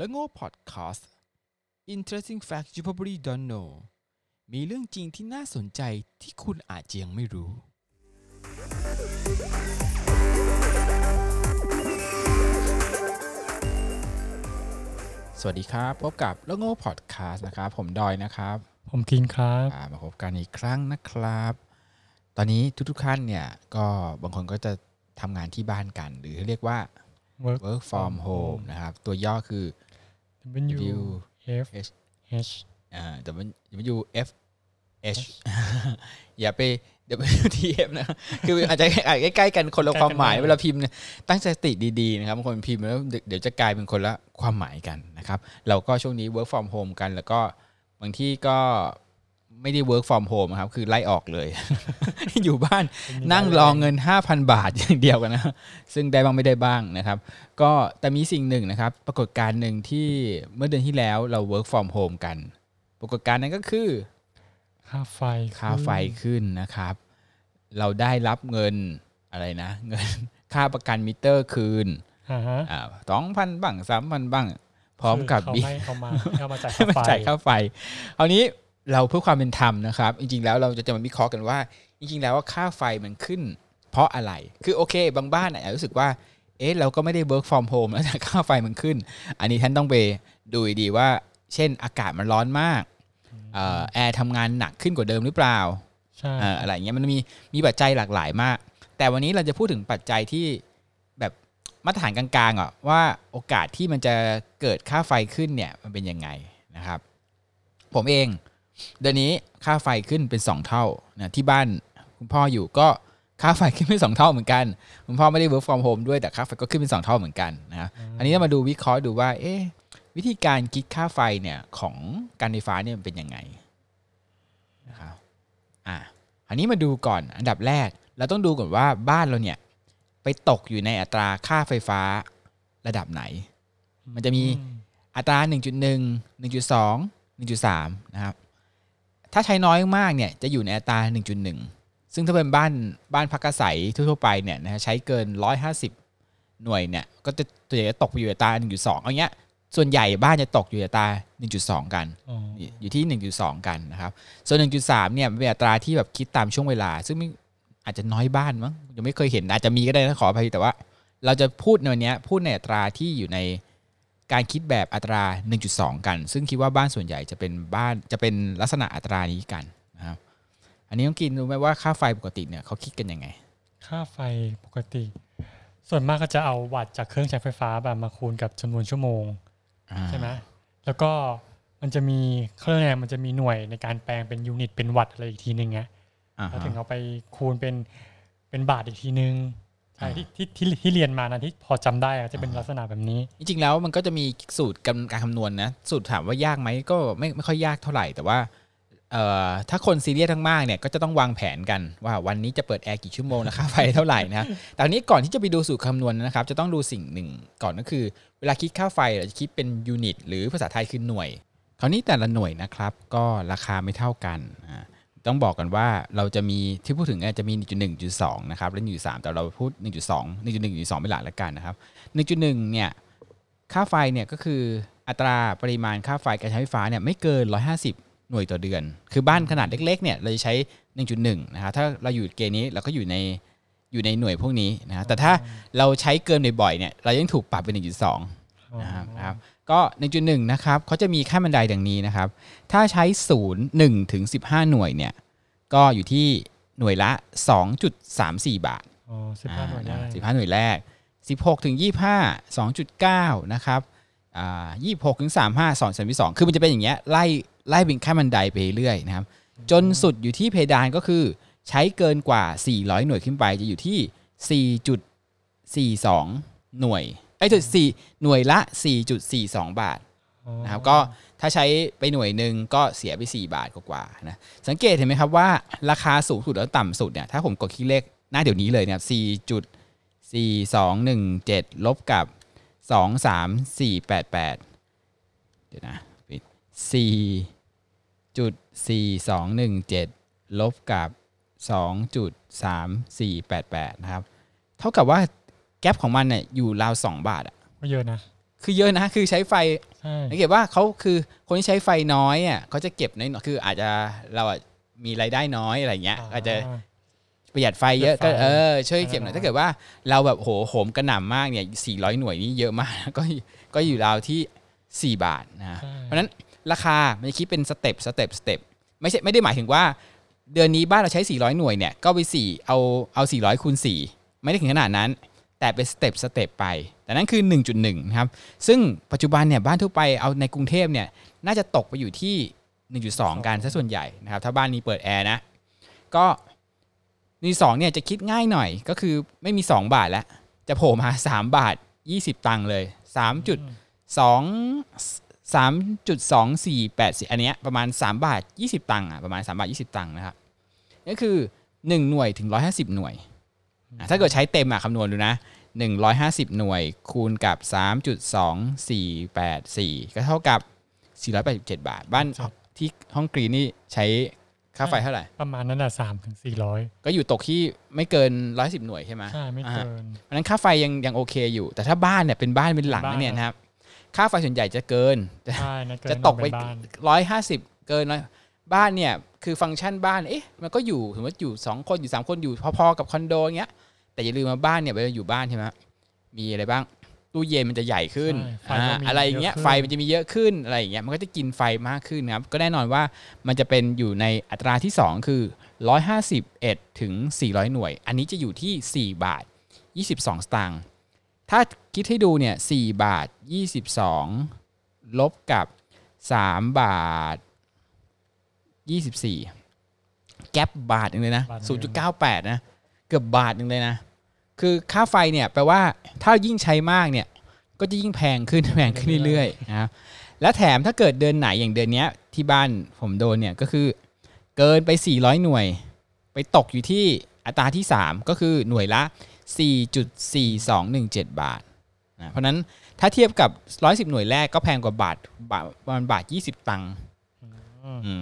และโง่พอดแคสต์ Interesting Facts You Probably Don't Know มีเรื่องจริงที่น่าสนใจที่คุณอาจจะยังไม่รู้ สวัสดีครับพบกับและโง่พอดแคสต์นะครับ ผมดอยนะครับผมกินครับอ่ามาพบกันอีกครั้งนะครับ ตอนนี้ทุกๆท่านเนี่ยก็บางคนก็จะทำงานที่บ้านกัน หรือเรียกว่า work work from home นะครับ ตัวย่อคือ W F H H อ่า W F H อย่าไป W T F นะ คืออาจจะอาจจะใกล้ๆกันคนละความหมายเวลาพิมพ์เนี่ยตั้งสติดีๆนะครับบางคนพิมพ์แล้วเดี๋ยวจะกลายเป็นคนละความหมายกันนะครับ เราก็ช่วงนี้ work from home กัน แล้วก็บางที่ก็ ไม่ได้ work from home นะครับ คือไล่ออกเลย อยู่บ้านนั่งรอเงิน 5,000 บาทอย่างเดียวกันนะ ซึ่งได้บ้างไม่ได้บ้างนะครับ ก็แต่มีสิ่งหนึ่งนะครับ ปรากฏการณ์หนึ่งที่เมื่อเดือนที่แล้วเรา work from home กัน ปรากฏการณ์นั้นก็คือค่าไฟค่าไฟขึ้นนะครับ เราได้รับเงินอะไรนะ เงินค่าประกันมิเตอร์คืนอ่าฮะอ่าสองพันบ้างสามพันบ้าง พร้อมกับคือบิเขาไม่เขามาให้เอามาจ่ายให้ค่ามาไฟจ่ายค่าไฟคราวนี้ เราเพื่อความเป็นธรรมนะครับ จริง ๆ แล้วเราจะจะมาวิเคราะห์กันว่า จริง ๆ แล้วว่าค่าไฟมันขึ้น เพราะอะไร คือโอเค บางบ้านอาจจะรู้สึกว่า เอ๊ะ เราก็ไม่ได้ work from home แล้วแต่ค่าไฟมันขึ้น อันนี้ท่านต้องไปดูดีๆว่า เช่น อากาศมันร้อนมากเอ่อแอร์ทำงานหนักขึ้นกว่าเดิมหรือเปล่าใช่เอ่ออะไรอย่างเงี้ยมันมีมีปัจจัยหลากหลายมาก แต่วันนี้เราจะพูดถึงปัจจัยที่แบบมาตรฐานกลางๆอะว่าโอกาสที่มันจะเกิดค่าไฟขึ้นเนี่ยมันเป็นยังไงนะครับ ผมเอง เดือนนี้ค่าไฟขึ้นเป็น 2 เท่านะที่บ้านคุณพ่ออยู่ก็ค่าไฟขึ้นเป็นสองเท่าเหมือนกัน คุณพ่อไม่ได้ work from home ด้วยแต่ค่าไฟก็ขึ้นเป็น2เท่าเหมือนกันนะอันนี้เรามาดูวิเคราะห์ดูว่าเอ๊ะวิธีการคิดค่าไฟเนี่ยของการไฟฟ้าเนี่ยมันเป็นยังไงนะครับอะอันนี้มาดูก่อนอันดับแรก เราต้องดูก่อนว่าบ้านเราเนี่ยไปตกอยู่ในอัตราค่าไฟฟ้าระดับไหน มันจะมีอืมอัตรา 1.1 1.2 1.3 นะครับ ถ้าใช้น้อยมากเนี่ยจะอยู่ในอัตรา 1.1 ซึ่งถ้าเป็นบ้านบ้านพักอาศัยทั่วๆไปเนี่ยนะฮะใช้เกิน 150 หน่วยเนี่ยก็จะตัวใหญ่จะตกไปอยู่ในอัตรา 1.2เอาเงี้ยส่วนใหญ่บ้านจะตกอยู่ในอัตรา 1.2 กันอ๋ออยู่ที่ 1.2 กันนะครับ ส่วน 1.3 เนี่ยมันเป็นอัตราที่แบบคิดตามช่วงเวลา ซึ่งไม่อาจจะน้อยบ้านมั้งยังไม่เคยเห็นอาจจะมีก็ได้นะขออภัยแต่ว่า เราจะพูดในวันเนี้ยพูดในอัตราที่อยู่ใน การคิดแบบอัตรา 1.2 กัน ซึ่งคิดว่าบ้านส่วนใหญ่จะเป็นบ้านจะเป็นลักษณะอัตรานี้กันนะครับอันนี้ต้องกินรู้ไหมว่าค่าไฟปกติเนี่ยเขาคิดกันยังไง ค่าไฟปกติ ส่วนมากก็จะเอาวัตต์จากเครื่องใช้ไฟฟ้าแบบมาคูณกับจำนวนชั่วโมงอ่าใช่ไหมแล้วก็มันจะมีเครื่องเนี่ยมันจะมีหน่วยในการแปลงเป็นยูนิตเป็นวัตต์อะไรอีกทีนึงไงอ่าแล้วฮะถึงเอาไปคูณเป็นเป็นบาทอีกทีนึงใช่อ่า ที่ที่ที่ที่เรียนมานะที่พอจำได้อะจะเป็นลักษณะแบบนี้ จริงๆแล้วมันก็จะมีสูตรการการคำนวณนะสูตรถามว่ายากไหมก็ไม่ไม่ค่อยยากเท่าไหร่แต่ว่าเอ่อถ้าคนซีเรียสทั้งมากเนี่ยก็จะต้องวางแผนกันว่าวันนี้จะเปิดแอร์กี่ชั่วโมงนะค่าไฟเท่าไหร่นะครับแต่อันนี้ก่อนที่จะไปดูสูตรคำนวณนะครับ จะต้องดูสิ่งหนึ่งก่อนก็คือ เวลาคิดค่าไฟเราจะคิดเป็น unit หรือภาษาไทยคือหน่วย คราวนี้แต่ละหน่วยนะครับ ก็ราคาไม่เท่ากันอ่า ต้องบอกกันว่าเราจะมีที่พูดถึงเนี่ยจะมี 1.1.2 นะครับ และ1.3 แต่เราพูด 1.2 1.1 1.2เป็นหลักล้วกันนะครับ 1.1 เนี่ยค่าไฟเนี่ยก็คืออัตราปริมาณค่าไฟการใช้ไฟฟ้าเนี่ยไม่เกิน 150 หน่วยต่อเดือน คือบ้านขนาดเล็กๆเนี่ยเราจะใช้ 1.1 นะครับถ้าเราอยู่เกณฑ์นี้เราก็อยู่ในอยู่ในหน่วยพวกนี้นะครับแต่ถ้าเราใช้เกินบ่อยๆเนี่ยเรายังถูกปรับเป็น 1.2 นะครับนะครับ ก็ 1.1 นะครับเขาจะมีขั้นบันไดดังนี้นะครับ ถ้าใช้ 0 1 ถึง 15 หน่วยเนี่ย ก็อยู่ที่หน่วยละ 2.34 บาทอ๋อสิบห้าหน่วยได้สิบห้าหน่วยแรก 16 ถึง 25 2.9 นะครับอ่า26 ถึง 35 2 3 2 คือมันจะเป็นอย่างเงี้ยไล่ไล่เป็นขั้นบันไดไปเรื่อยๆนะครับ จนสุดอยู่ที่เพดานก็คือ ใช้เกินกว่า 400 หน่วยขึ้นไปจะอยู่ที่ 4.42 หน่วย ไอ้จุด4หน่วยละ 4.42 บาทอ๋อนะครับก็ถ้าใช้ไปหน่วยหนึ่งก็เสียไป 4 บาทกว่าๆนะสังเกตเห็นไหมครับว่าราคาสูงสุดแล้วต่ำสุดเนี่ยถ้าผมกดคลิกเลขหน้าเดี๋ยวนี้เลยเนี่ย4.4217 ลบกับ 23488 เดี๋ยวนะ4.4217 ลบกับ 2.3488 นะครับ เท่ากับว่า แก๊ปของมันเนี่ยอยู่ราว2บาทอะไม่เยอะนะ คือเยอะนะ คือใช้ไฟใช่สังเกตว่าเขาคือคนที่ใช้ไฟน้อยอะเขาจะเก็บน้อยๆคืออาจจะเราอะมีรายได้น้อยอะไรเงี้ย อาจจะประหยัดไฟเยอะประก็หยัดไฟเออช่วยเก็บหน่อยเออถ้าเกิดว่าเราแบบโหโหมกระหน่ำมากเนี่ย400 หน่วยนี่เยอะมากก็ก็อยู่ราวที่ 4 บาทนะใช่เพราะฉะนั้นราคามันจะคิดเป็น step step step ไม่ใช่ไม่ได้หมายถึงว่า เดือนนี้บ้านเราใช้ 400 หน่วยเนี่ยก็ไป4เอาเอา 400คูณ4ไม่ได้ถึงขนาดนั้น แต่เป็น step step ไป แต่นั่นคือ 1.1นะครับ ซึ่งปัจจุบันเนี่ยบ้านทั่วไปเอาในกรุงเทพเนี่ยน่าจะตกไปอยู่ที่ 1.2 กันซะส่วนใหญ่นะครับ ถ้าบ้านนี้เปิดแอร์นะ กรณีสองเนี่ยจะคิดง่ายหน่อยก็คือไม่มี 2 บาทแล้ว จะโผล่มา 3 บาท 20 ตังค์เลย 3. จุดสองสามจุดสองสี่แปดอันเนี้ยประมาณ 3 บาท 20 ตังค์อะประมาณ 3 บาท 20 ตังค์นะครับก็คือ 1 หน่วยถึง 150 หน่วย ถ้าเกิดใช้เต็มอะคำนวณดูนะ 150 หน่วยคูณกับ 3.2484 ก็เท่ากับ 487 บาท บ้านที่ห้องกรีนนี่ใช้ค่าไฟเท่าไหร่ ประมาณนั้นแหละสามถึงสี่ร้อยก็อยู่ตกที่ไม่เกิน110หน่วยใช่ไหมใช่ ไม่เกินเพราะฉะนั้นค่าไฟยังยังโอเคอยู่ แต่ถ้าบ้านเนี่ยเป็นบ้านเป็นหลังเป็นบ้านเนี่ยนะครับ ค่าไฟส่วนใหญ่จะเกิน จะใช่นะเกินจะตกไปเป็นบ้านร้อยห้าสิบเกินร้อย บ้านเนี่ยคือฟังก์ชันบ้านเอ๊ะมันก็อยู่สมมติอยู่สองคนอยู่สามคนอยู่พอๆกับคอนโดเงี้ยแต่อย่าลืมมาบ้านเนี่ยเวลาอยู่บ้านใช่ไหมมีอะไรบ้างตู้เย็นมันจะใหญ่ขึ้นใช่ไฟก็อ่ามีอะไรอย่างเงี้ยเยอะขึ้นไฟมันจะมีเยอะขึ้นอะไรอย่างเงี้ยมันก็จะกินไฟมากขึ้นนะครับก็แน่นอนว่ามันจะเป็นอยู่ในอัตราที่ 2 คือ 151 ถึง 400 หน่วย อันนี้จะอยู่ที่ 4 บาท 22 สตางค์ถ้าคิดให้ดูเนี่ย4บาท 22 ลบกับ 3 บาท 24แก๊ปบาทหนึงเลยนะบาทหนึ่ง0.98นะเกือบบาทหนึ่งเลยนะ คือค่าไฟเนี่ยแปลว่าถ้ายิ่งใช้มากเนี่ย ก็จะยิ่งแพงขึ้นแพงขึ้นเรื่อยๆนะครับและแถมถ้าเกิดเดือนไหนอย่างเดือนเนี้ยที่บ้านผมโดนเนี่ยก็คือเกินไป 400 หน่วย ไปตกอยู่ที่อัตราที่ 3 ก็คือหน่วยละ 4.4217 บาทนะเพราะฉะนั้นถ้าเทียบกับ 110 หน่วยแรกก็แพงกว่าบาทบาทประมาณบาท 20 ตังค์อืมอืม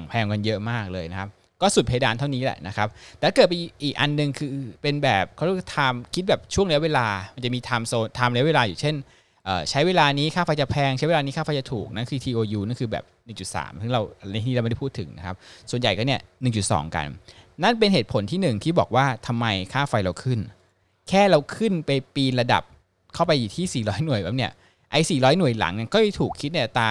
แพงกันเยอะมากเลยนะครับ ก็สุดเพดานเท่านี้แหละนะครับ แต่ถ้าเกิดไปอีกอันหนึ่งคือเป็นแบบเขาเรียกว่าไทม์คิดแบบช่วงระยะเวลา มันจะมีไทม์โซนไทม์ระยะเวลาอยู่เช่นเอ่อใช้เวลานี้ค่าไฟจะแพงใช้เวลานี้ค่าไฟจะถูกนั่นคือ TOU นั่นคือแบบ 1.3 ซึ่งเราในที่เราไม่ได้พูดถึงนะครับ ส่วนใหญ่ก็เนี่ย 1.2 กัน นั่นเป็นเหตุผลที่หนึ่งที่บอกว่าทำไมค่าไฟเราขึ้น แค่เราขึ้นไปปีนระดับเข้าไปอยู่ที่ 400 หน่วยแบบเนี่ยไอ้400 หน่วยหลังเนี่ยก็ถูกคิดในอัตรา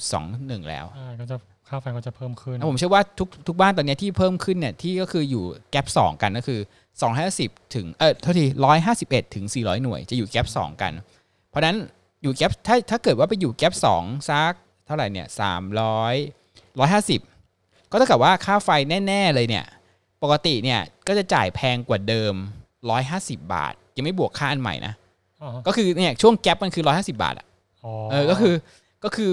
4.21 แล้วใช่ก็จะ ค่าไฟก็จะเพิ่มขึ้นนะผมเชื่อว่าทุกทุกบ้านตอนเนี้ยที่เพิ่มขึ้นเนี่ยที่ก็คืออยู่แกลบสองกันก็คือ250ถึงเออเท่าที151ถึง400หน่วยจะอยู่แกลบสองกัน เพราะฉะนั้นอยู่แกลบถ้าถ้าเกิดว่าไปอยู่แกลบสองซักเท่าไหร่เนี่ย300 150ก็เท่ากับว่าค่าไฟแน่ ๆ เลยเนี่ย ปกติเนี่ยก็จะจ่ายแพงกว่าเดิม150บาท ยังไม่บวกค่าอันใหม่นะอ๋อก็คือเนี่ยช่วงแกลบมันคือ150บาทอะอ๋อเออก็คือก็คือ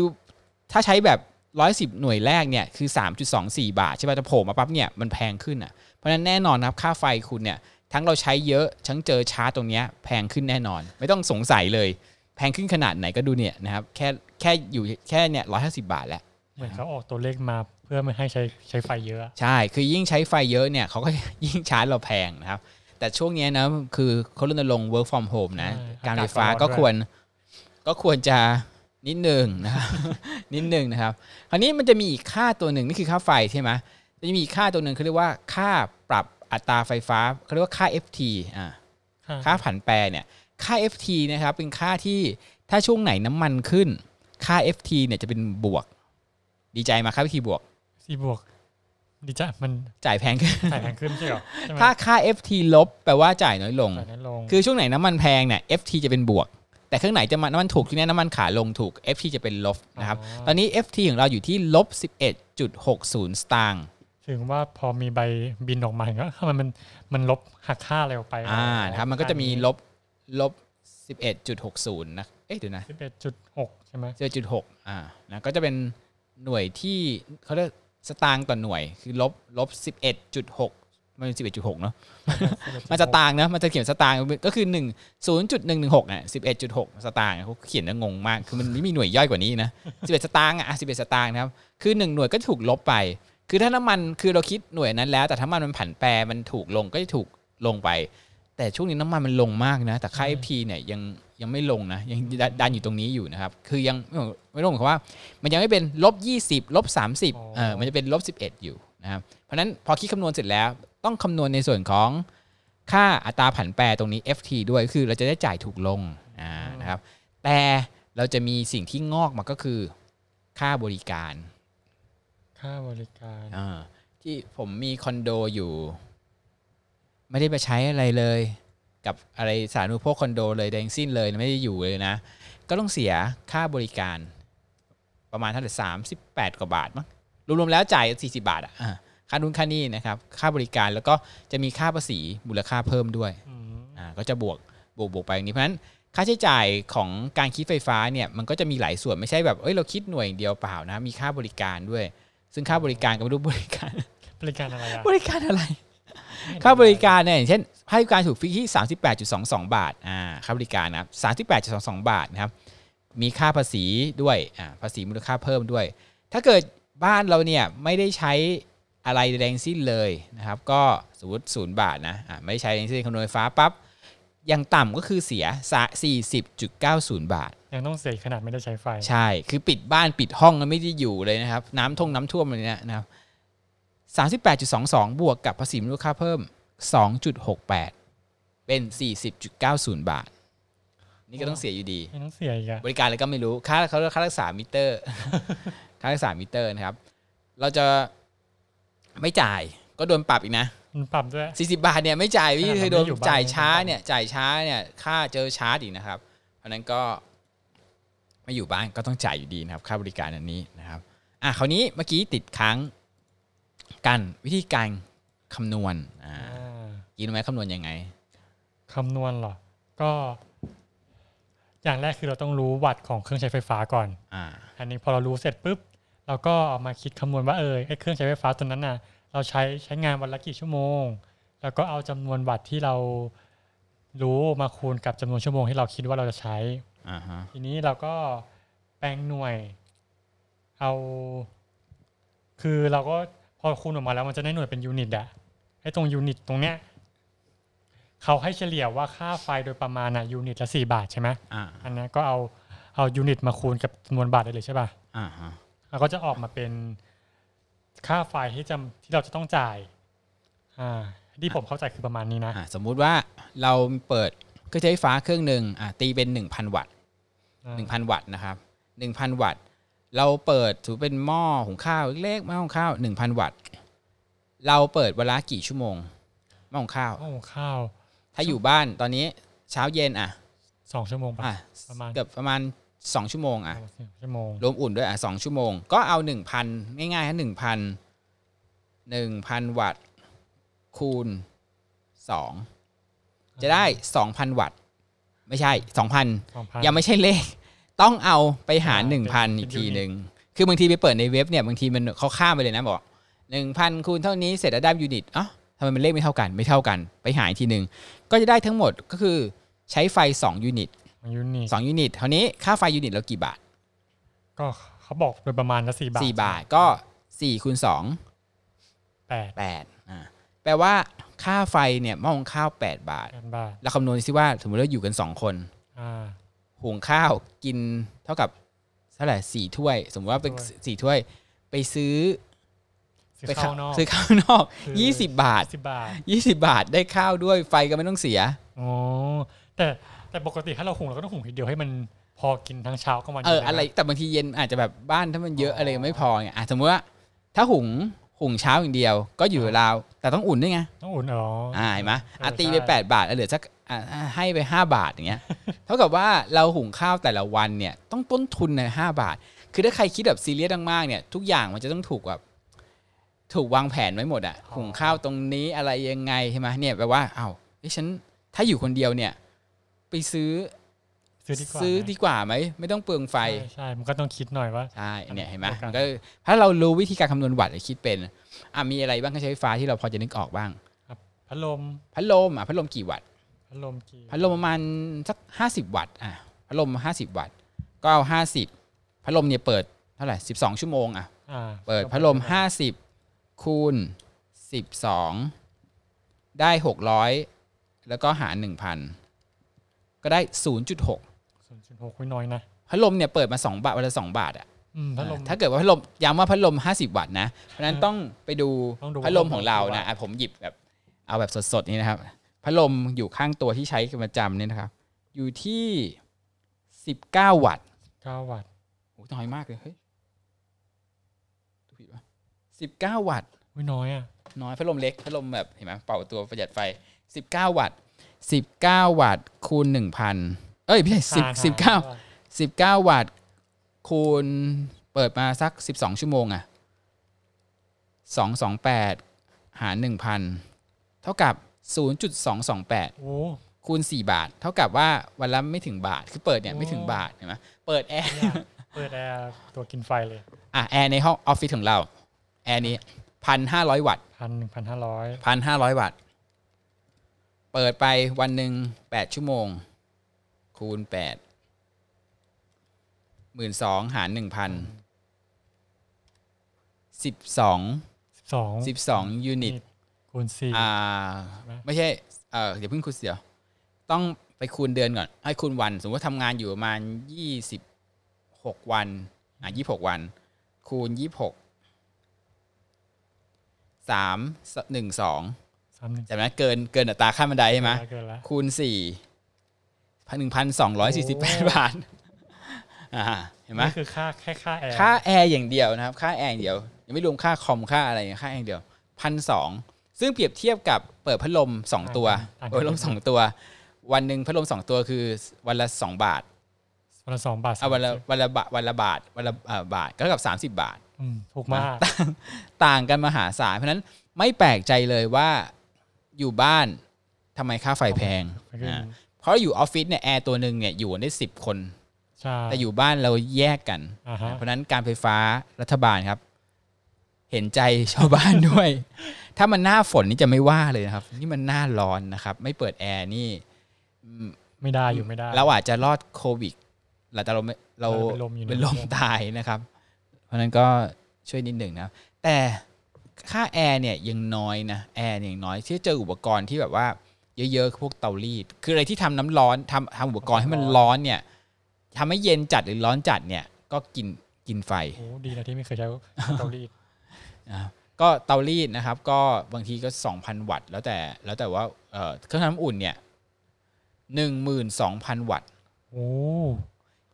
ถ้าใช้แบบ 110 หน่วยแรกเนี่ยคือ 3.24 บาทใช่ป่ะจะโผล่มาปั๊บเนี่ยมันแพงขึ้นอะเพราะฉะนั้นแน่นอนนะครับค่าไฟคุณเนี่ยทั้งเราใช้เยอะทั้งเจอชาร์จตรงเนี้ยแพงขึ้นแน่นอน ไม่ต้องสงสัยเลย แพงขึ้นขนาดไหนก็ดูเนี่ยนะครับแค่แค่อยู่แค่เนี่ย150บาทแล้วเหมือนเขาออกตัวเลขมาเพื่อไม่ให้ใช้ใช้ไฟเยอะ ใช่ คือยิ่งใช้ไฟเยอะเนี่ยเขาก็ยิ่งชาร์จเราแพงนะครับ แต่ช่วงเนี้ยนะคือเขารณรงค์ work from home นะใช่การไฟฟ้าอากาศร้อนก็ด้วยควรก็ควรจะ นิดหนึ่งนะครับนิดหนึ่งนะครับ คราวนี้มันจะมีอีกค่าตัวหนึ่งนี่คือค่าไฟใช่ไหมจะมีอีกค่าตัวหนึ่งเขาเรียกว่าค่าปรับอัตราไฟฟ้าเขาเรียกว่าค่า FT อ่าค่าผันแปรเนี่ยค่า FT นะครับเป็นค่าที่ถ้าช่วงไหนน้ำมันขึ้น ค่า FT เนี่ยจะเป็นบวก ดีใจมาค่า FT บวกซีบวก ดีจ้ะมันจ่ายแพงขึ้นจ่ายแพงขึ้นใช่เหรอใช่ไหมถ้าค่า FT ลบแปลว่าจ่ายน้อยลงจ่ายน้อยลงคือช่วงไหนน้ำมันแพงเนี่ย FT จะเป็นบวก แต่เครื่องไหนจะมาน้ำมันถูกที่นี่น้ำมันขาลงถูก FT จะเป็นลบนะครับตอนนี้ FT ของเราอยู่ที่ลบ11.60 สตางค์ถึงว่าพอมีใบบินออกมาก็ทำไมมันมันลบหักค่าอะไรออกไปอ่านะครับมันก็จะมีลบลบ11.60นะเอ๊ะเดี๋ยวนะสิบเอ็ดจุดหกใช่ไหม11.6อ่านะก็จะเป็นหน่วยที่เขาเรียกสตางค์ต่อหน่วยคือลบลบ11.6 มันเป็น11.6เนาะมันสตางค์นะมันจะเขียนสตางค์ก็คือ1 0.116อะ11.6สตางค์เขาเขียนแล้วงงมากคือมันไม่มีหน่วยย่อยกว่านี้นะ11สตางค์อะ11สตางค์นะครับคือ1หน่วยก็ถูกลบไป คือถ้าน้ำมันคือเราคิดหน่วยนั้นแล้ว แต่ถ้ามันมันผันแปรมันถูกลงก็จะถูกลงไป แต่ช่วงนี้น้ำมันมันลงมากนะ แต่ค่า FT เนี่ยยังยังไม่ลงนะยังดันดันอยู่ตรงนี้อยู่นะครับ คือยังไม่ลงหมายความว่า มันยังไม่เป็นลบ20ลบ30เออมันจะเป็นลบ11อยู่นะครับเพราะฉะนั้นพอคิดคำนวณเสร็จแล้ว ต้องคำนวณในส่วนของค่าอัตราผันแปรตรงนี้ FT ด้วยคือเราจะได้จ่ายถูกลงอ่านะครับ แต่เราจะมีสิ่งที่งอกมาก็คือค่าบริการ ค่าบริการอ่าที่ผมมีคอนโดอยู่ ไม่ได้ไปใช้อะไรเลย กับอะไรสาธารณูปโภคคอนโดเลยแดงสิ้นเลยไม่ได้อยู่เลยนะ ก็ต้องเสียค่าบริการ ประมาณเท่าไหร่สามสิบแปดกว่าบาทมั้งรวมๆแล้วจ่ายสี่สิบาทอะอะ ค่านุ้นค่านี่นะครับค่าบริการแล้วก็จะมีค่าภาษีมูลค่าเพิ่มด้วยอืมอ่าก็จะบวกบวกบวกไปอย่างนี้เพราะฉะนั้นค่าใช้จ่ายของการคิดไฟฟ้าเนี่ยมันก็จะมีหลายส่วนไม่ใช่แบบเอ้ยเราคิดหน่วยเดียวเปล่านะมีค่าบริการด้วย ซึ่งค่าบริการก็ไม่รู้บริการ บริการอะไรอะบริการอะไร ค่าบริการเนี่ยอย่างเช่นให้บริการถูกฟิกที่38.22 บาทอ่าค่าบริการนะครับ38.22 บาทนะครับมีค่าภาษีด้วยอ่าภาษีมูลค่าเพิ่มด้วย ถ้าเกิดบ้านเราเนี่ยไม่ได้ใช้ อะไรแรงสิ้นเลยนะครับ ก็สมมติศูนย์บาทนะอ่าไม่ได้ใช้แรงสิ้นคำนวณไฟฟ้าปั๊บอย่างต่ำก็คือเสียสะ40.90 บาท ยังต้องเสียขนาดไม่ได้ใช้ไฟ ใช่ คือปิดบ้านปิดห้องแล้วไม่ได้อยู่เลยนะครับ น้ำท่งน้ำท่วมอะไรเนี่ยนะครับสามสิบแปดจุดสองสองบวกกับภาษีมูลค่าเพิ่มสองจุดหกแปดเป็นสี่สิบจุดเก้าศูนย์บาท นี่ก็ต้องเสียอยู่ดียังต้องเสียอีกอะบริการอะไรก็ไม่รู้ ค่าเขาเรียกค่ารักษามิเตอร์ ค่ารักษามิเตอร์นะครับ เราจะ ไม่จ่ายก็โดนปรับอีกนะมันปรับด้วยสี่สิบาทเนี่ยไม่จ่ายพี่ขนาดเคยโดนเราไม่อยู่บ้านจ่ายช้ายังต้องเนี่ยจ่ายช้าเนี่ยค่าเจอชาร์จอีกนะครับ เพราะฉะนั้นก็ไม่อยู่บ้านก็ต้องจ่ายอยู่ดีนะครับ ค่าบริการอันนี้นะครับอะคราวนี้เมื่อกี้ติดค้างกันวิธีการคำนวณอ่าอ่ากินไหมคำนวณยังไงคำนวณเหรอ ก็ อย่างแรกคือเราต้องรู้วัตต์ของเครื่องใช้ไฟฟ้าก่อนอ่าอันนี้พอเรารู้เสร็จปุ๊บ เราก็เอามาคิดคำนวณว่าเออไอ้เครื่องใช้ไฟฟ้าตัวนั้นน่ะ เราใช้ใช้งานวันละกี่ชั่วโมง แล้วก็เอาจำนวนวัตต์ที่เรารู้มาคูณกับจำนวนชั่วโมงที่เราคิดว่าเราจะใช้อ่าฮะทีนี้เราก็แปลงหน่วย เอา คือเราก็พอคูณออกมาแล้วมันจะได้หน่วยเป็น unit อะไอ้ตรง unit ตรงเนี้ยเขาให้เฉลี่ยว่าค่าไฟโดยประมาณอะ unit ละสี่บาทใช่ไหมอ่าอันนี้ก็เอาเอา unit มาคูณกับจำนวนบาทได้เลยใช่ป่ะอ่าฮะ แล้วก็จะออกมาเป็นค่าไฟที่จะที่เราจะต้องจ่ายอ่าที่ผมเข้าใจคือประมาณนี้นะอ่าสมมุติว่าเราเปิดเครื่องใช้ไฟฟ้าเครื่องหนึ่งอ่าตีเป็น 1,000 วัตต์อ่าหนึ่งพันวัตต์นะครับหนึ่งพันวัตต์ เราเปิดถือเป็นหม้อหุงข้าวเล็กๆหม้อหุงข้าวหนึ่งพันวัตต์ เราเปิดเวลากี่ชั่วโมงหม้อหุงข้าวโอ้ข้าว ถ้าอยู่บ้านตอนนี้เช้าเย็นอะสองชั่วโมงป่ะอะประมาณเกือบประมาณ 2ชั่วโมงอะสองชั่วโมงรวมอุ่นด้วยอะสองชั่วโมง ก็เอา1,000ง่ายๆฮะ1,000 1,000วัตต์คูณ2จะได้2,000วัตต์ ไม่ใช่2,000สองพันยังไม่ใช่เลข ต้องเอาไปหารอ่าหนึ่งเป็พันนอีกทีเป็นหนึ่งคือบางทีไปเปิดในเว็บเนี่ยบางทีมันเขาข้ามไปเลยนะบอกหนึ่งพันคูณเท่านี้เสร็จแล้วได้ยูนิตอ๋อทำไมมันเลขไม่เท่ากันไม่เท่ากัน ไปหารอีกทีหนึ่งก็จะได้ทั้งหมดก็คือใช้ไฟ 2 ยูนิตของ ยูนิต2ยูนิตเท่านี้ค่าไฟยูนิตเรากี่บาท ก็เขาบอกโดยประมาณละสี่บาท4บาทก็4คูณ2แปด8อ่าแปลว่าค่าไฟเนี่ยหม้อหุงข้าว8บาทแปดบาทเราคำนวณซิว่าสมมติเราอยู่กัน2คนอ่าหุงข้าวกินเท่ากับเท่าไหร่สี่ถ้วย สมมติว่าเป็นถ้วยสี่ถ้วย ไปซื้อซื้อไปข้าวนอกซื้อข้าวนอกคือยี่สิบบาทสิบบาทยี่สิบาทได้ข้าวด้วยไฟก็ไม่ต้องเสียอ๋อแต่ แต่ปกติถ้าเราหุงเราก็ต้องหุงทีเดียวให้มันพอกินทั้งเช้ากลางวันเออย็นอะไรด้หมแต่บางทีเย็นอาจจะแบบบ้านถ้ามันเยอะอ๋อออะไรไม่พอไงอะสมมติว่า ถ้าหุงหุงเช้าอย่างเดียว ก็อยู่ราวแต่ต้องอุ่นด้วยไงต้องอุ่นอ๋ออ่อ่าเห็นไหมอะเออตีไปใช่แปดบาทอะเหลือสักอะอะให้ไปห้าบาทอย่างเงี้ยเท่ากับว่าเราหุงข้าวแต่ละวันเนี่ยต้องต้นทุนในห้าบาท คือถ้าใครคิดแบบซีเรียสมากๆเนี่ย ทุกอย่างมันจะต้องถูกแบบถูกวางแผนไว้หมดอะหุงข้าวตรงนี้อะไรยังไงใช่ไหมเนี่ยแปลว่าอ้าวเอ้ยฉันถ้าอยู่คนเดียวเนี่ย ไปซื้อซื้อดีกว่าซื้อไหมดีกว่าไหมไม่ต้องเปลืองไฟใช่ใช่มันก็ต้องคิดหน่อยว่าใช่เนี่ยเห็นไหมเดียวกันมันก็ถ้าเรารู้วิธีการคำนวณวัตต์หรือคิดเป็นอะมีอะไรบ้างเครื่องใช้ไฟฟ้าที่เราพอจะนึกออกบ้างพัดลมพัดลมอะพัดลมกี่วัตต์พัดลมกี่พัดลมประมาณสักห้าสิบวัตต์อะพัดลมห้าสิบวัตต์ก็เอาห้าสิบพัดลมเนี่ยเปิดเท่าไหร่สิบสองชั่วโมงอะอ่าเปิดพัดลมห้าสิบคูณสิบสองได้หกร้อยแล้วก็หาร1,000ก็ได้0.6ศูน ย์จุดหกไม่น้อยนะพัดลมเนี่ยเปิดมา 2 บาทวันละ2บาทอะอืมพัดลม ถ้าเกิดว่าพัดลมย้ำว่าพัดลม 50 วัตต์นะเพราะฉะนั้นต้องไปดูต้องดูพัดลมของเราว่านะอะผมหยิบแบบเอาแบบสดๆนี่นะครับพัดลมอยู่ข้างตัวที่ใช้กันประจำเนี่ยนะครับ อยู่ที่ 19 วัตต์เก้าวัตต์โอ้น้อยมากเลยเฮ้ยดูผิดปะ19 วัตต์ไม่น้อยอะน้อยพัดลมเล็กพัดลมแบบเห็นไหมเป่าตัวประหยัดไฟ 19 วัตต์ 19วัตต์คูณ1,000เอ้ยไม่ใช่หาร10 19 19วัตต์คูณเปิดมาสัก12ชั่วโมงอะ228หาร1,000เท่ากับ0.228โอ้คูณ4บาท เท่ากับว่าวันละไม่ถึงบาทคือเปิดเนี่ยไม่ถึงบาทเห็นไหมเปิดแอร์เนี่ยเปิดแอร์ตัวกินไฟเลยอะแอร์ในห้องออฟฟิศของเรา แอร์นี้พันห้าร้อยวัตต์พันหนึ่งพันห้าร้อยพันห้าร้อยวัตต์ เปิดไปวันหนึ่งแปดชั่วโมง คูณแปดหมื่นสองหารหนึ่งพันสิบสองสองสิบสองยูนิตคูณสี่อ่าไหมไม่ใช่เออเดี๋ยวเพิ่งคูณเสียว ต้องไปคูณเดือนก่อน ให้คูณวัน สมมติว่าทำงานอยู่ประมาณยี่สิบหกวัน อะยี่หกวัน คูณยี่หกสามหนึ่งสองสามหนึ่ง จากนั้นเกินเกินอัตราค่าบันไดใช่ไหมเกินแล้วคูณสี่พันหนึ่งพันสองร้อยสี่สิบแปดโอ้บาทอ่าเห็นไหมนี่คือค่าแค่ค่าแอร์ค่าแอร์อย่างเดียวนะครับ ค่าแอร์อย่างเดียว ยังไม่รวมค่าคอมค่าอะไรค่าแอร์อย่างเดียวพันสองซึ่งเปรียบเทียบกับเปิดพัดลมสองตัวต่างเปิดพัดลมสองตัว วันหนึ่งพัดลมสองตัวคือวันละสองบาทวันละสองบาทเอาวันละสามสิบวันละบาทวันละบาทวันละเอ่อบาทก็เท่ากับสามสิบบาทอืมถูกมาก ต่างกันมหาศาลเพราะฉะนั้นไม่แปลกใจเลยว่า อยู่บ้านทำไมค่าไฟแพงไม่ขึ้นอ่าเพราะอยู่ออฟฟิศเนี่ยแอร์ตัวหนึ่งเนี่ยอยู่ได้สิบคนใช่แต่อยู่บ้านเราแยกกันอ่าฮะเพราะฉะนั้นการไฟฟ้ารัฐบาลครับ เห็นใจชาวบ้านด้วย ถ้ามันหน้าฝนนี่จะไม่ว่าเลยนะครับ นี่มันหน้าร้อนนะครับ ไม่เปิดแอร์นี่ไม่ได้อยู่ไม่ได้เราอาจจะรอดโควิดแต่เราไม่เราเราเป็นลมอยู่เป็นลมในตายนะครับ เพราะฉะนั้นก็ช่วยนิดหนึ่งนะครับแต่ ค่าแอร์เนี่ยยังน้อยนะแอร์เนี่ยยังน้อยที่เจออุปกรณ์ที่แบบว่าเยอะๆคือพวกเตารีด คืออะไรที่ทำน้ำร้อนทำทำอุปกรณ์ให้มันร้อนเนี่ยทำให้เย็นจัดหรือร้อนจัดเนี่ย ก็กินกินไฟโอ้ดีนะที่ไม่เคยใช้เตารีดนะครับก็เตารีดนะครับ ก็บางทีก็ 2,000 วัตต์ แล้วแต่แล้วแต่ว่าเอ่อเครื่องทำน้ำอุ่นเนี่ย12,000วัตต์โอ้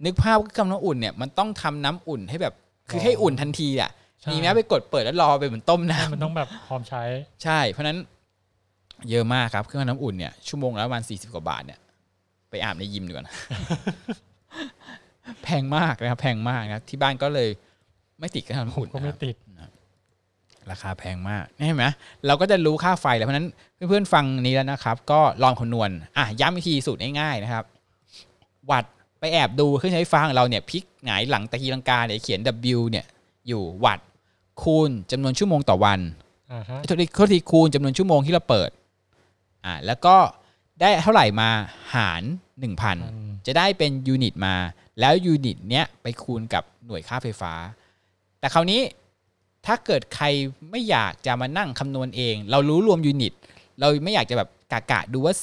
นึกภาพเครื่องทำน้ำอุ่นเนี่ยมันต้องทำน้ำอุ่นให้แบบ คือให้อุ่นทันทีอะใช่ มีไหมไปกดเปิดแล้วรอไปเหมือนต้มน้ำมันต้องแบบพร้อมใช้ ใช่ เพราะฉะนั้นเยอะมากครับ เครื่องทำน้ำอุ่นเนี่ยชั่วโมงละประมาณ40กว่าบาทเนี่ย ไปอาบในยิมดีกว่านะแพงมากนะครับ แพงมากนะครับที่บ้านก็เลยไม่ติดเครื่องทำน้ำอุ่นก็นะคไม่รับติดราคาแพงมากนี่เห็นไหมเราก็จะรู้ค่าไฟแล้วเพราะฉะนั้นเพื่อนๆฟังนี้แล้วนะครับ ก็ลองคำนวณอะย้ำอีกทีสูตรง่ายๆนะครับ วัตต์ไปแอบดูเครื่องใช้ไฟฟ้าของเราเนี่ยพลิกหงายหลังตะกีลังกาเนี่ยเขียน W เนี่ยอยู่วัตต์ คูณจำนวนชั่วโมงต่อวันอ่าฮะโทษทีโทษทีคูณจำนวนชั่วโมงที่เราเปิดอ่าแล้วก็ได้เท่าไหร่มาหารอืม1,000 จะได้เป็นยูนิตมา แล้วยูนิตเนี้ยไปคูณกับหน่วยค่าไฟฟ้า แต่คราวนี้ถ้าเกิดใครไม่อยากจะมานั่งคำนวณเอง เรารู้รวมยูนิต เราไม่อยากจะแบบกะกะดูว่า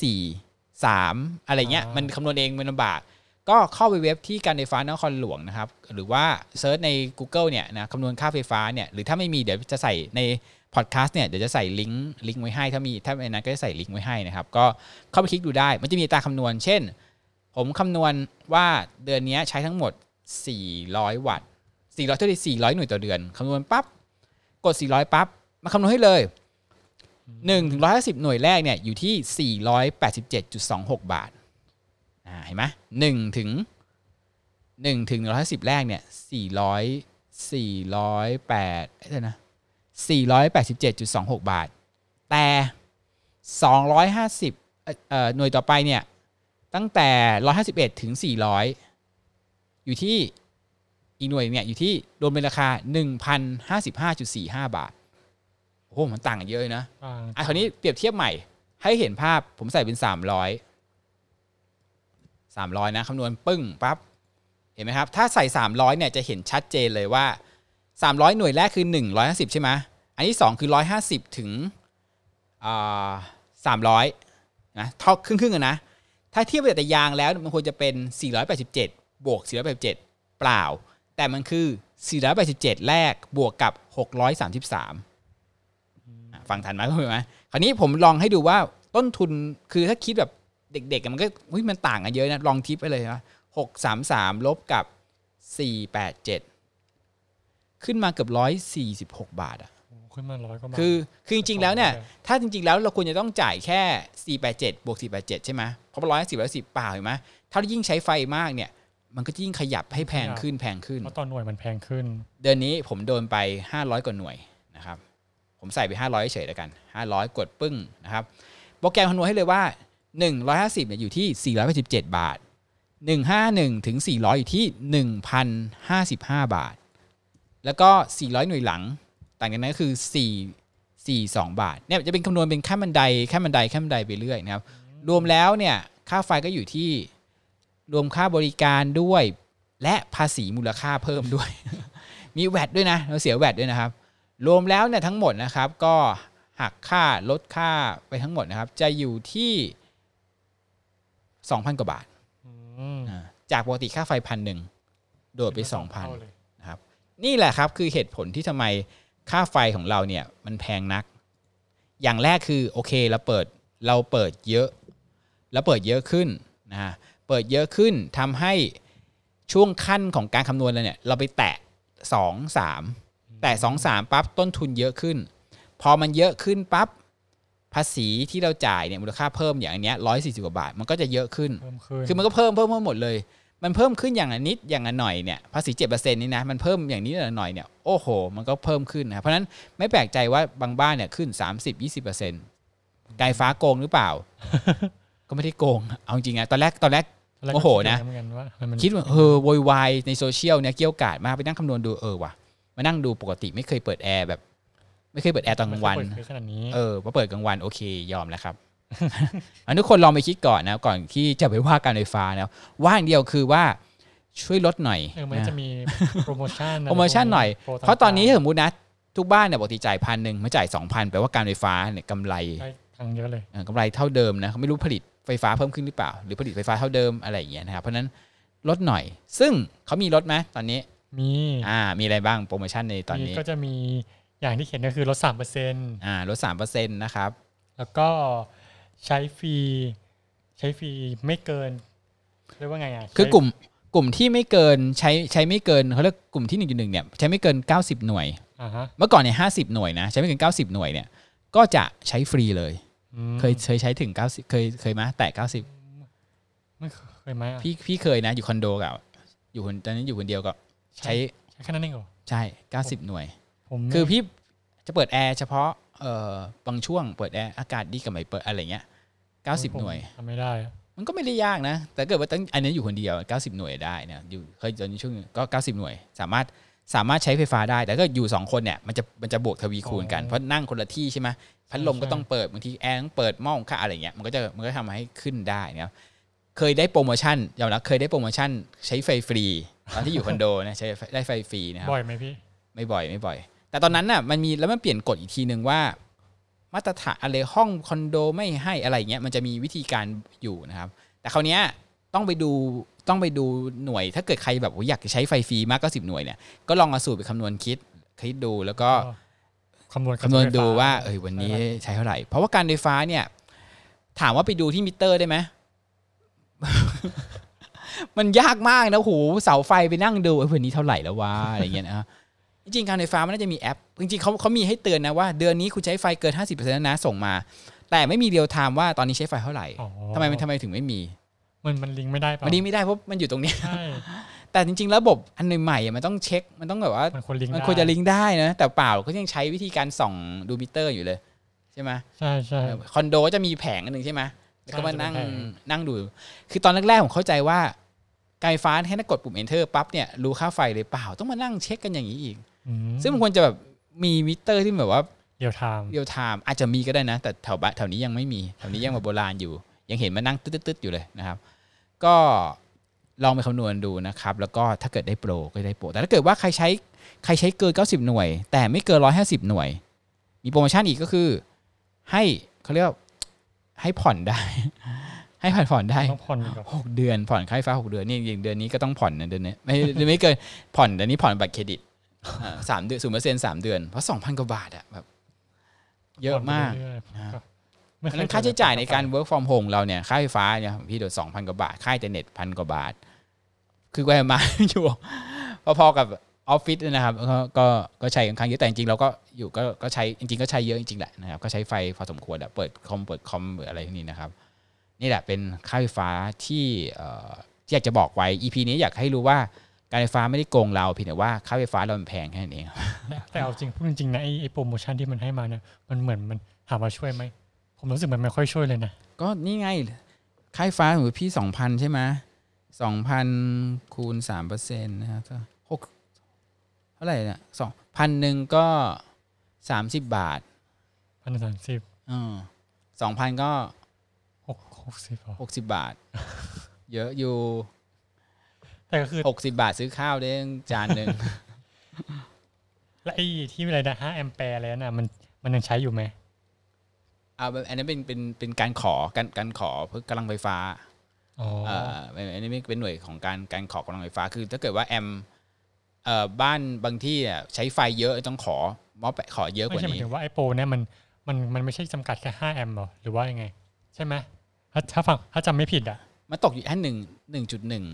4 3 อะไรเงี้ยอ่ามัมันคำนวณเองมันลำบาก ก็เข้าไปเว็บที่การไฟฟ้านครหลวงนะครับ หรือว่าเซิร์ชใน Google เนี่ยนะคำนวณค่าไฟฟ้าเนี่ยหรือถ้าไม่มีเดี๋ยวจะใส่ในพอดแคสต์เนี่ยเดี๋ยวจะใส่ลิงก์ลิงก์ไว้ให้ ถ้ามีถ้าในนั้นก็จะใส่ลิงก์ไว้ให้นะครับ ก็เข้าไปคลิกดูได้ มันจะมีตาคำนวณ เช่น ผมคำนวณว่าเดือนนี้ใช้ทั้งหมด 400 วัตต์400เท่าที่400 หน่วยต่อเดือนคำนวณปั๊บกด 400ปั๊บมาคำนวณให้เลย1ถึง150 หน่วยแรกเนี่ยอยู่ที่ 487.26 บาท อ่าเห็นไหม1ถึง1ถึง150แรกเนี่ย400 408เอ้ยเดี๋ยวนะ487.26บาท แต่250เอ่อเอ่อหน่วยต่อไปเนี่ยตั้งแต่151ถึง400อยู่ที่อีกหน่วยเนี่ยอยู่ที่รวมเป็นราคา1,055.45บาทโอ้โหมันต่างกันเยอะเลยนะอ่าอะคราวนี้เปรียบเทียบใหม่ให้เห็นภาพผมใส่เป็น300 300 นะคำนวณปึ้งปั๊บเห็นไหมครับ ถ้าใส่ 300เนี่ยจะเห็นชัดเจนเลยว่า 300 หน่วยแรกคือ 150 ใช่ไหมอันที่ 2 คือ 150 ถึงอ่า300นะเท่าครึ่งครึ่งๆกันนะ ถ้าเทียบกับแต่ยางแล้วมันควรจะเป็น 487 บวก 487 เปล่า แต่มันคือ 487 แรกบวกกับ 633อะฟังทันไหมคุณผู้ชมไหมคราวนี้ผมลองให้ดูว่าต้นทุนคือถ้าคิดแบบ เด็กๆอะมันก็อุ๊ยมันต่างกันเยอะนะลองทิปไปเลยนะ633ลบกับ487ขึ้นมาเกือบ146บาทอะโอ้ขึ้นมาร้อยกว่าบาทคือคือจริงๆแล้วเนี่ยสองร้อยถ้าจริงๆแล้วเราควรจะต้องจ่ายแค่487บวก487ใช่ไหมเพราะร้อยสิบร้อยสิบเปล่าเห็นไหมถ้ายิ่งใช้ไฟมากเนี่ย มันก็ยิ่งขยับให้แพงขึ้นแพงขึ้นเพราะตอนหน่วยมันแพงขึ้น เดือนนี้ผมโดนไป500กว่าหน่วยนะครับ ผมใส่ไป500เฉยๆแล้วกัน500กดปึ้งนะครับโปรแกรมคำนวณให้เลยว่า 150เนี่ยอยู่ที่487บาท 151 ถึง 400 อยู่ที่ 1,055 บาท แล้วก็ 400 หน่วยหลัง ต่างกันนั้นก็คือ 4 42 บาทเนี่ยจะเป็นคำนวณเป็นขั้นบันไดขั้นบันไดขั้นบันไดไปเรื่อยนะครับ รวมแล้วเนี่ยค่าไฟก็อยู่ที่รวมค่าบริการด้วย และภาษีมูลค่าเพิ่มด้วย มีแวดด้วยนะ เราเสียแวดด้วยนะครับ รวมแล้วเนี่ยทั้งหมดนะครับก็หักค่าลดค่าไปทั้งหมดนะครับ จะอยู่ที่ 2,000กว่าบาทอืมอ่าจากปกติค่าไฟพันหนึ่งโดดไปเท่า2,000เลยนะครับนี่แหละครับคือเหตุผลที่ทำไมค่าไฟของเราเนี่ยมันแพงนัก อย่างแรกคือโอเคเราเปิดเราเปิดเยอะแล้วเปิดเยอะขึ้นนะฮะเปิดเยอะขึ้นทำให้ช่วงขั้นของการคำนวณเราเนี่ยเราไปแตะ2 3แต่2 3ปั๊บต้นทุนเยอะขึ้น พอมันเยอะขึ้นปั๊บภาษีที่เราจ่ายเนี่ยมูลค่าเพิ่มอย่างอันเนี้ยร้อยสี่สิบกว่าบาท มันก็จะเยอะขึ้นเพิ่มขึ้นคือมันก็เพิ่มเพิ่มเพิ่มหมดเลย มันเพิ่มขึ้นอย่างละนิดอย่างละหน่อยเนี่ยภาษีเจ็ดเปอร์เซ็นต์นี่นะมันเพิ่มอย่างนี้ละหน่อยเนี่ยโอ้โห มันก็เพิ่มขึ้นนะครับเพราะฉะนั้นไม่แปลกใจว่าบางบ้านเนี่ยขึ้น30 20เปอร์เซ็นต์การไฟฟ้าโกงหรือเปล่า ก็ไม่ได้โกงเอาจริงๆอะตอนแรกตอนแรกตอนแรกโอ้โหนะคิดอย่างเหมือนกันว่าทำไมมันคิดว่าเออโวยวายในโซเชียลเนี่ยเกรี้ยวกราดมากไปนั่งคำนวณดูเออว่ะมานั่งดูปกติไม่เคยเปิดแอร์แบบ ไม่เคยเปิดแอร์ตอนกลางวันไม่เคยเปิดขนาดนี้เออพอเปิดกลางวันโอเคยอมแล้วครับอันทุกคนลองไปคิดก่อนนะก่อนที่จะไปว่าการไฟฟ้านะว่าอย่างเดียวคือว่าช่วยลดหน่อยเออมันนะจะมีโปรโมชั่นโปรโมชั่นหน่อยโปต่งๆเพราะตอนนี้ถ้าสมมตินะทุกบ้านเนี่ยปกติจ่ายพันหนึ่งมาจ่ายสองพันแปลว่าการไฟฟ้าเนี่ยกำไรได้ทางเยอะเลยเออกำไรเท่าเดิมนะเขาไม่รู้ผลิตไฟฟ้าเพิ่มขึ้นหรือเปล่า หรือผลิตไฟฟ้าเท่าเดิมอะไรอย่างเงี้ยนะครับเพราะฉะนั้นลดหน่อย ซึ่งเขามีลดไหมตอนนี้มีอ่ามีอะไรบ้างโปรโมชั่นในตอนมีนี้ก็จะมี อย่างที่เขียนก็คือลดสามเปอร์เซ็นต์อ่าลดสามเปอร์เซ็นต์นะครับ แล้วก็ใช้ฟรีใช้ฟรีไม่เกินเรียกว่าไงอะคือใช้กลุ่มกลุ่มที่ไม่เกินใช้ใช้ไม่เกินเขาเรียกกลุ่มที่1.1เนี่ยใช้ไม่เกิน90หน่วยอ่าฮะเมื่อก่อนเนี่ย50หน่วยนะใช้ไม่เกิน90หน่วยเนี่ยก็จะใช้ฟรีเลยอืมเคยเคยใช้ถึง90เคยเคยมาแตะ90ไม่เคยไหมอะพี่พี่เคยนะอยู่คอนโดกับอยู่คนตอนนั้นอยู่คนเดียวก็ใช้ใช้แค่นั้นเองเหรอใช่90หน่วย ผมไม่คือพี่จะเปิดแอร์เฉพาะเอ่อบางช่วงเปิดแอร์อากาศดีกับไม่เปิดอะไรเงี้ย90หน่วยผมทำไม่ได้อะมันก็ไม่ได้ยากนะ แต่เกิดว่าตั้งอันนี้อยู่คนเดียว90หน่วยได้นะอยู่เคยตอนนี้ช่วงนึงก็90หน่วย สามารถสามารถใช้ไฟฟ้าได้ แต่ก็อยู่2คนเนี่ยมันจะมันจะบวกทวีคูณกันเพราะนั่งคนละที่ใช่ไหมพัดลมก็ต้องเปิดบางทีแอร์ต้องเปิดหม้อหุงข้าวอะไรเงี้ยมันก็จะมันก็ทำให้ขึ้นได้นะครับเคยได้โปรโมชั่นยอมรับเคยได้โปรโมชั่นใช้ไฟฟรี ตอนที่อยู่คอนโดนะใช้ไฟได้ไฟฟรีนะครับบ่อยไหมพี่ ไม่บ่อยไม่บ่อย แต่ตอนนั้นน่ะมันมีแล้วมันเปลี่ยนกฎอีกทีหนึ่งว่า มาตรฐานอะไรห้องคอนโดไม่ให้อะไรเงี้ยมันจะมีวิธีการอยู่นะครับ แต่คราวเนี้ยต้องไปดูต้องไปดูหน่วย ถ้าเกิดใครแบบว่าอยากจะใช้ไฟฟรีมากก็สิบหน่วยเนี่ยก็ลองเอาสูตรไปคำนวณคิดคิดดูแล้วก็คำนวณคำนวณดูไฟฟ้าว่าเออวันนี้ใช้เท่าไหร่ เพราะว่าการไฟฟ้าเนี่ย ถามว่าไปดูที่มิเตอร์ได้ไหมมันยากมากนะโหเสาไฟไปนั่งดูเออวันนี้เท่าไหร่แล้ววะอะไรเงี้ยนะ จริงๆการไฟฟ้ามันน่าจะมีแอป จริงๆเขาเขามีให้เตือนนะว่าเดือนนี้คุณใช้ไฟเกิน 50%แล้วนะส่งมา แต่ไม่มี real time ว่าตอนนี้ใช้ไฟเท่าไหร่อ๋อทำไมมันทำไมถึงไม่มี มันมันลิงก์ไม่ได้เปล่ามันนี้ไม่ได้เพราะมันอยู่ตรงเนี้ยใช่แต่จริงๆ ระบบอันใหม่ๆอะมันต้องเช็ค มันต้องแบบว่า มันควรลิงก์มันได้ควรจะลิงก์ได้นะ แต่เปล่าก็ยังใช้วิธีการส่องดูมิเตอร์อยู่เลยใช่ไหมใช่ใช่เออคอนโดก็จะมีแผงอันหนึ่งใช่ไหมแล้วก็มานั่งใช่จะเป็นแผงนั่งดู คือตอนแรกๆผมเข้าใจว่าการไฟฟ้าแค่นั้นกดปุ่ม enter ปั๊บเนี่ยรู้ค่าไฟเลยเปล่าต้องมานั่งเช็คกันอย่างนี้อีกอืม ซึ่งมันควรจะแบบมีมิเตอร์ที่แบบว่า real time real time อาจจะมีก็ได้นะ แต่แถวบ้านแถวนี้ยังไม่มีแถวนี้ยังแบบโบราณอยู่ ยังเห็นมานั่งตึ๊ดๆๆอยู่เลยนะครับ ก็ลองไปคำนวณดูนะครับ แล้วก็ถ้าเกิดได้โปรก็ได้โปรแต่ถ้าเกิดว่าใครใช้ใครใช้เกิน 90 หน่วย แต่ไม่เกิน 150 หน่วย มีโปรโมชั่นอีกก็คือ ให้เขาเรียกว่าให้ผ่อนได้ ให้ผ่อนผ่อนได้ต้องผ่อนอีกเหรอหกเดือนผ่อนค่าไฟฟ้าหกเดือนนี่อย่างเดือนนี้ก็ต้องผ่อนนะเดือนนี้ไม่ไม่เกินผ่อนแต่นี้ผ่อนบัตรเครดิตอ่า สามเดือนศูนย์เปอร์เซ็นต์สามเดือน เพราะสองพันกว่าบาทอะแบบเยอะมากผ่นไปเรื่อยๆนะก็เพราะฉะนั้นค่าใช้จ่ายในการ work from home เราเนี่ยค่าไฟฟ้าเนี่ยพี่โดนสองพันกว่าบาท ค่าอินเทอร์เน็ตพันกว่าบาท คือแกมาอยู่พอๆกับออฟฟิศนะครับก็ก็ก็ใช้ค่อนข้างเยอะแต่จริงๆเราก็อยู่ก็ก็ใช้จริงๆก็ใช้เยอะจริงๆแหละนะครับก็ใช้ไฟพอสมควรอะเปิดคอมเปิดคอมหรืออะไรพวกนี้นะครับ นี่แหละเป็นค่าไฟฟ้าที่เอ่อที่อยากจะบอกไว้ EP นี้อยากให้รู้ว่า การไฟฟ้าไม่ได้โกงเราเพียงแต่ว่าค่าไฟฟ้าเรามันแพงแค่นั้นเองแต่แต่เอาจริงพูดจริงๆนะไอ้ไอ้โปรโมชั่นที่มันให้มาเนี่ยมันเหมือนมันถามว่าช่วยไหมผมรู้สึกมันไม่ค่อยช่วยเลยนะ ก็นี่ไงค่าไฟฟ้าสมมติพี่สองพันใช่ไหมสองพันคูณสามเปอร์เซ็นต์นะครับก็หกเท่าไหร่เนี่ยสองพันหนึ่งก็สามสิบบาทพันสามสิบสองพันก็หกหกสิบหรอหกสิบบาท เยอะอยู่ แต่ก็คือหกสิบาทซื้อข้าวได้จานหนึ่งแล้วไอ้ที่อะไรนะห้าแอมแปร์อะไรนั่นน่ะมันมันยังใช้อยู่ไหมเอาแบบอันนั้นเป็นเป็นเป็นการขอการการขอเพื่อกำลังไฟฟ้าอ๋อเอ่อเป็นอันนี้เป็นหน่วยของการการขอกำลังไฟฟ้า คือ ถ้าเกิดว่าแอมเอ่อบ้านบางที่อะใช้ไฟเยอะต้องขอมอแปะขอเยอะกไม่ว่าใช่หมายนี้ถึงว่าไอ้โปรเนี่ยมันมันมันไม่ใช่จำกัดแค่ห้าแอมป์หรอหรือว่ายังไง ใช่ไหมถ้าถ้าฟังถ้าจำไม่ผิดอะมันตกอยู่แค่หนึ่งหนึ่งจุดหนึ่ง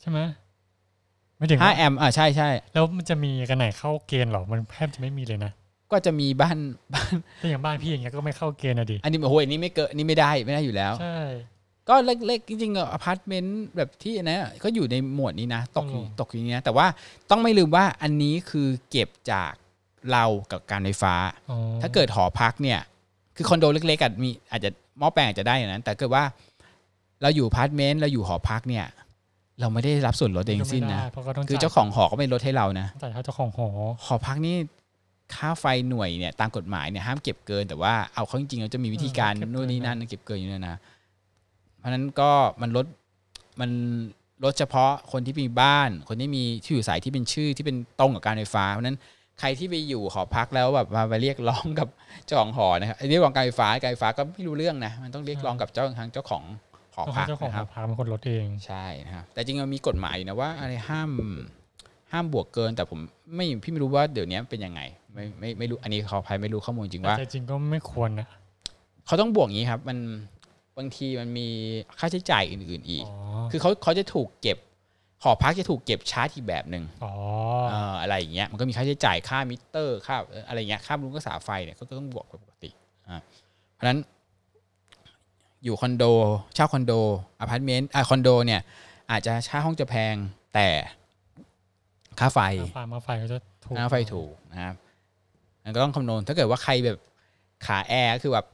ใช่ไหมไม่ถึงห้าว่าแอมอ่าใช่ใช่แล้วมันจะมีกันไหนเข้าเกณฑ์หรอ มันแทบจะไม่มีเลยนะ ก็จะมีบ้านถ้าอย่างบ้านพี่อย่างเงี้ยก็ไม่เข้าเกณฑ์อะดิ อันนี้โอ้โหอันนี้ไม่เกินอันนี้ไม่ได้ไม่ได้อยู่แล้ว ใช่ ก็เล็กๆจริงๆอพาร์ตเมนต์แบบที่อันนะก็อยู่ในหมวดนี้นะ ตกอยู่ตกอยู่นี้นะ แต่ว่าต้องไม่ลืมว่าอันนี้คือเก็บจากเรากับการไฟฟ้าอ๋อถ้าเกิดหอพักเนี่ย คือคอนโดเล็กๆอะมีอาจจะหม้อแปลงอาจจะได้อย่างนั้น แต่เกิดว่าเราอยู่อพาร์ตเมนต์เราอยู่หอพักเนี่ย เราไม่ได้รับส่วนลดทั้งสิ้นนะก็ไม่ได้เพราะก็ต้องคือจ่ายเจ้าของหอก็ไม่ลดให้เรานะจ่ายเท่าเจ้าของหอหอพักนี่ค่าไฟหน่วยเนี่ยตามกฎหมายเนี่ยห้ามเก็บเกิน แต่ว่าเอาเข้าจริงๆเราจะมีวิธีการนู่นนี่นั่นเก็บเกินอยู่เนยนะ เพราะฉะนั้นก็มันลดมันลดเฉพาะคนที่มีบ้าน คนที่มีที่อยู่อาศัยที่เป็นชื่อที่เป็นตรงกับการไฟฟ้าเพราะฉะนั้นใครที่ไปอยู่หอพักแล้วแบบมาไปเรียกร้องกับเจ้าของหอนะครับไอ้เรียกร้องการไฟฟ้าการไฟฟ้าก็ไม่รู้เรื่องนะมันต้องเรียกร้องกับเจ้าทางเจ้าของห อต้องพัให้กเจ้าของนะหคอรับพักเป็นคนลดเองใช่นะครับแต่จริงๆมันมีกฎหมายอยู่นะว่าอะไรห้ามห้ามบวกเกิน แต่ผมไม่พี่ไม่รู้ว่าเดี๋ยวนี้เป็นยังไงไม่ไม่ไม่รู้อันนี้ขออภัยไม่รู้ข้อมูลจริงว่าแต่จริงๆก็ไม่ควรนะเขาต้องบวกอย่างนี้ครับ มันบางทีมันมีค่าใช้จ่ายอื่น ๆ อีกอ๋อคือเขาเขาจะถูกเก็บหอพักจะถูกเก็บชาร์จอีกแบบหนึ่งอ๋อเอ่ออะไรอย่างเงี้ยมันก็มีค่าใช้จ่ายค่ามิเตอร์ค่าเอ่ออะไรเงี้ยค่าบำรุงรักษาไฟเนี่ยก็ต้องบวกปกติอ่าเพราะฉะนั้น อยู่คอนโดเช่าคอนโดอพาร์ตเมนต์อ่าคอนโดเนี่ยอาจจะค่าห้องจะแพงแต่ค่าไฟค่าไฟมาไฟก็จะถูกค่าไฟถูกนะครับมันก็ต้องคำนวณถ้าเกิดว่าใครแบบขาแอร์คือแบบ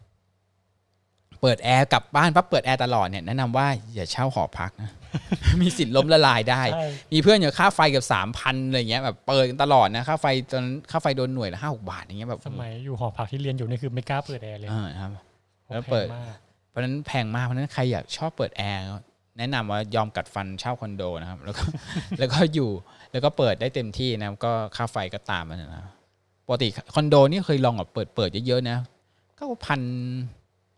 เปิดแอร์กลับบ้านปั๊บเปิดแอร์ตลอดเนี่ยแนะนำว่าอย่าเช่าหอพักนะมีสิทธิ์ล้มละลายได้ใช่มีเพื่อนอย่างค่าไฟเกือบสามพันอะไรเงี้ยแบบเปิดกันตลอดนะค่าไฟตอนค่าไฟโดนหน่วยละห้าหกบาทอย่างเงี้ยแบบสมัยอยู่หอพักที่เรียนอยู่นี่คือไม่กล้าเปิดแอร์เลยเออครับแล้วเพราะเปิดแพงมาก เพราะฉะนั้นแพงมากเพราะฉะนั้นใครอยากชอบเปิดแอร์แนะนำว่ายอมกัดฟันเช่าคอนโดนะครับ แล้วก็แล้วก็อยู่แล้วก็เปิดได้เต็มที่นะครับก็ค่าไฟก็ตามมันนะปกติคอนโดนี่เคยลองแบบเปิดเปิดเยอะๆนะก็พัน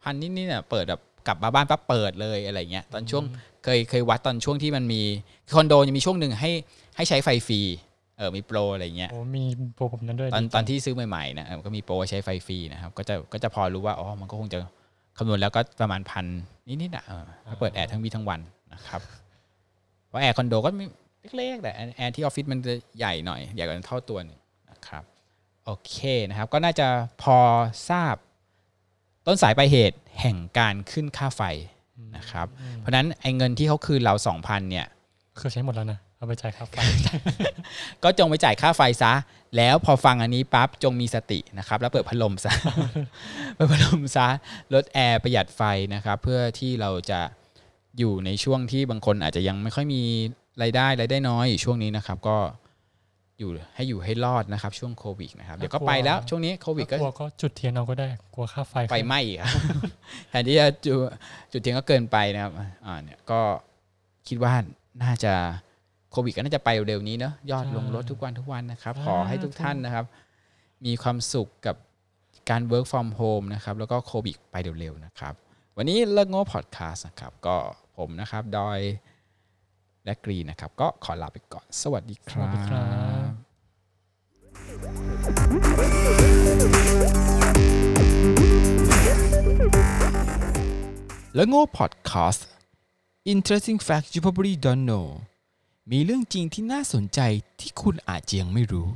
พันนิดๆเนี่ยเปิดแบบกลับมาบ้านปั๊บเปิดเลยอะไรเงี้ยตอนช่วงเคยเคยวัดตอนช่วงที่มันมีคอนโดจะมีช่วงหนึ่งให้ให้ใช้ไฟฟรีเออมีโปรอะไรเงี้ยโอ้มีโปรผมนั้นด้วยตอนดีจังตอนที่ซื้อใหม่ๆนะเออก็มีโปรใช้ไฟฟรีนะครับก็จะก็จะพอรู้ว่าอ๋อมันก็คงจะ คำนวณแล้วก็ประมาณพันนิดๆอะเออถ้าเปิดแอร์ทั้งวี่ทั้งวันนะครับเพราะแอร์คอนโดก็มีเล็กๆแต่แอร์ที่ออฟฟิศมันจะใหญ่หน่อย ใหญ่กว่าเท่าตัวหนึ่งนะครับโอเคนะครับ ก็น่าจะพอทราบต้นสายปลายเหตุแห่งการขึ้นค่าไฟนะครับ เพราะฉะนั้นไอ้เงินที่เขาคืนเรา 2,000เนี่ยคือใช้หมดแล้วนะ เอาไปจ่ายค่าไฟ ก็จงไปจ่ายค่าไฟซะ แล้วพอฟังอันนี้ปั๊บจงมีสตินะครับ แล้วเปิดพัดลมซะ เปิดพัดลมซะ ลดแอร์ประหยัดไฟนะครับ เพื่อที่เราจะอยู่ในช่วงที่บางคนอาจจะยังไม่ค่อยมีรายได้รายได้น้อยอยู่ช่วงนี้นะครับ ก็อยู่ให้อยู่ให้รอดนะครับ ช่วงโควิดนะครับเดี๋ยวก็ไปแล้วช่วงนี้โควิดก็กลัวก็จุดเทียนเอาก็ได้กลัวค่าไฟไฟไหม้อีกครับแทนที่จะจุจุดเทียนก็เกินไปนะครับอ่าเนี่ยก็คิดว่าน่าจะโควิดก็น่าจะไปเร็วๆนี้เนอะยอดลงลดทุกวันทุกวันนะครับ ขอให้ทุกท่านนะครับ มีความสุขกับการ work from home นะครับ แล้วก็โควิดไปเร็วๆนะครับ วันนี้เลิกโง่พอดแคสต์นะครับ ก็ผมนะครับ ดอยและกรีนนะครับ ก็ขอลาไปก่อน สวัสดีคสรัวัสดีครับบแล้วโง่พอดแคสต์ Interesting Facts You Probably Don't Know มีเรื่องจริงที่น่าสนใจที่คุณอาจจะยังไม่รู้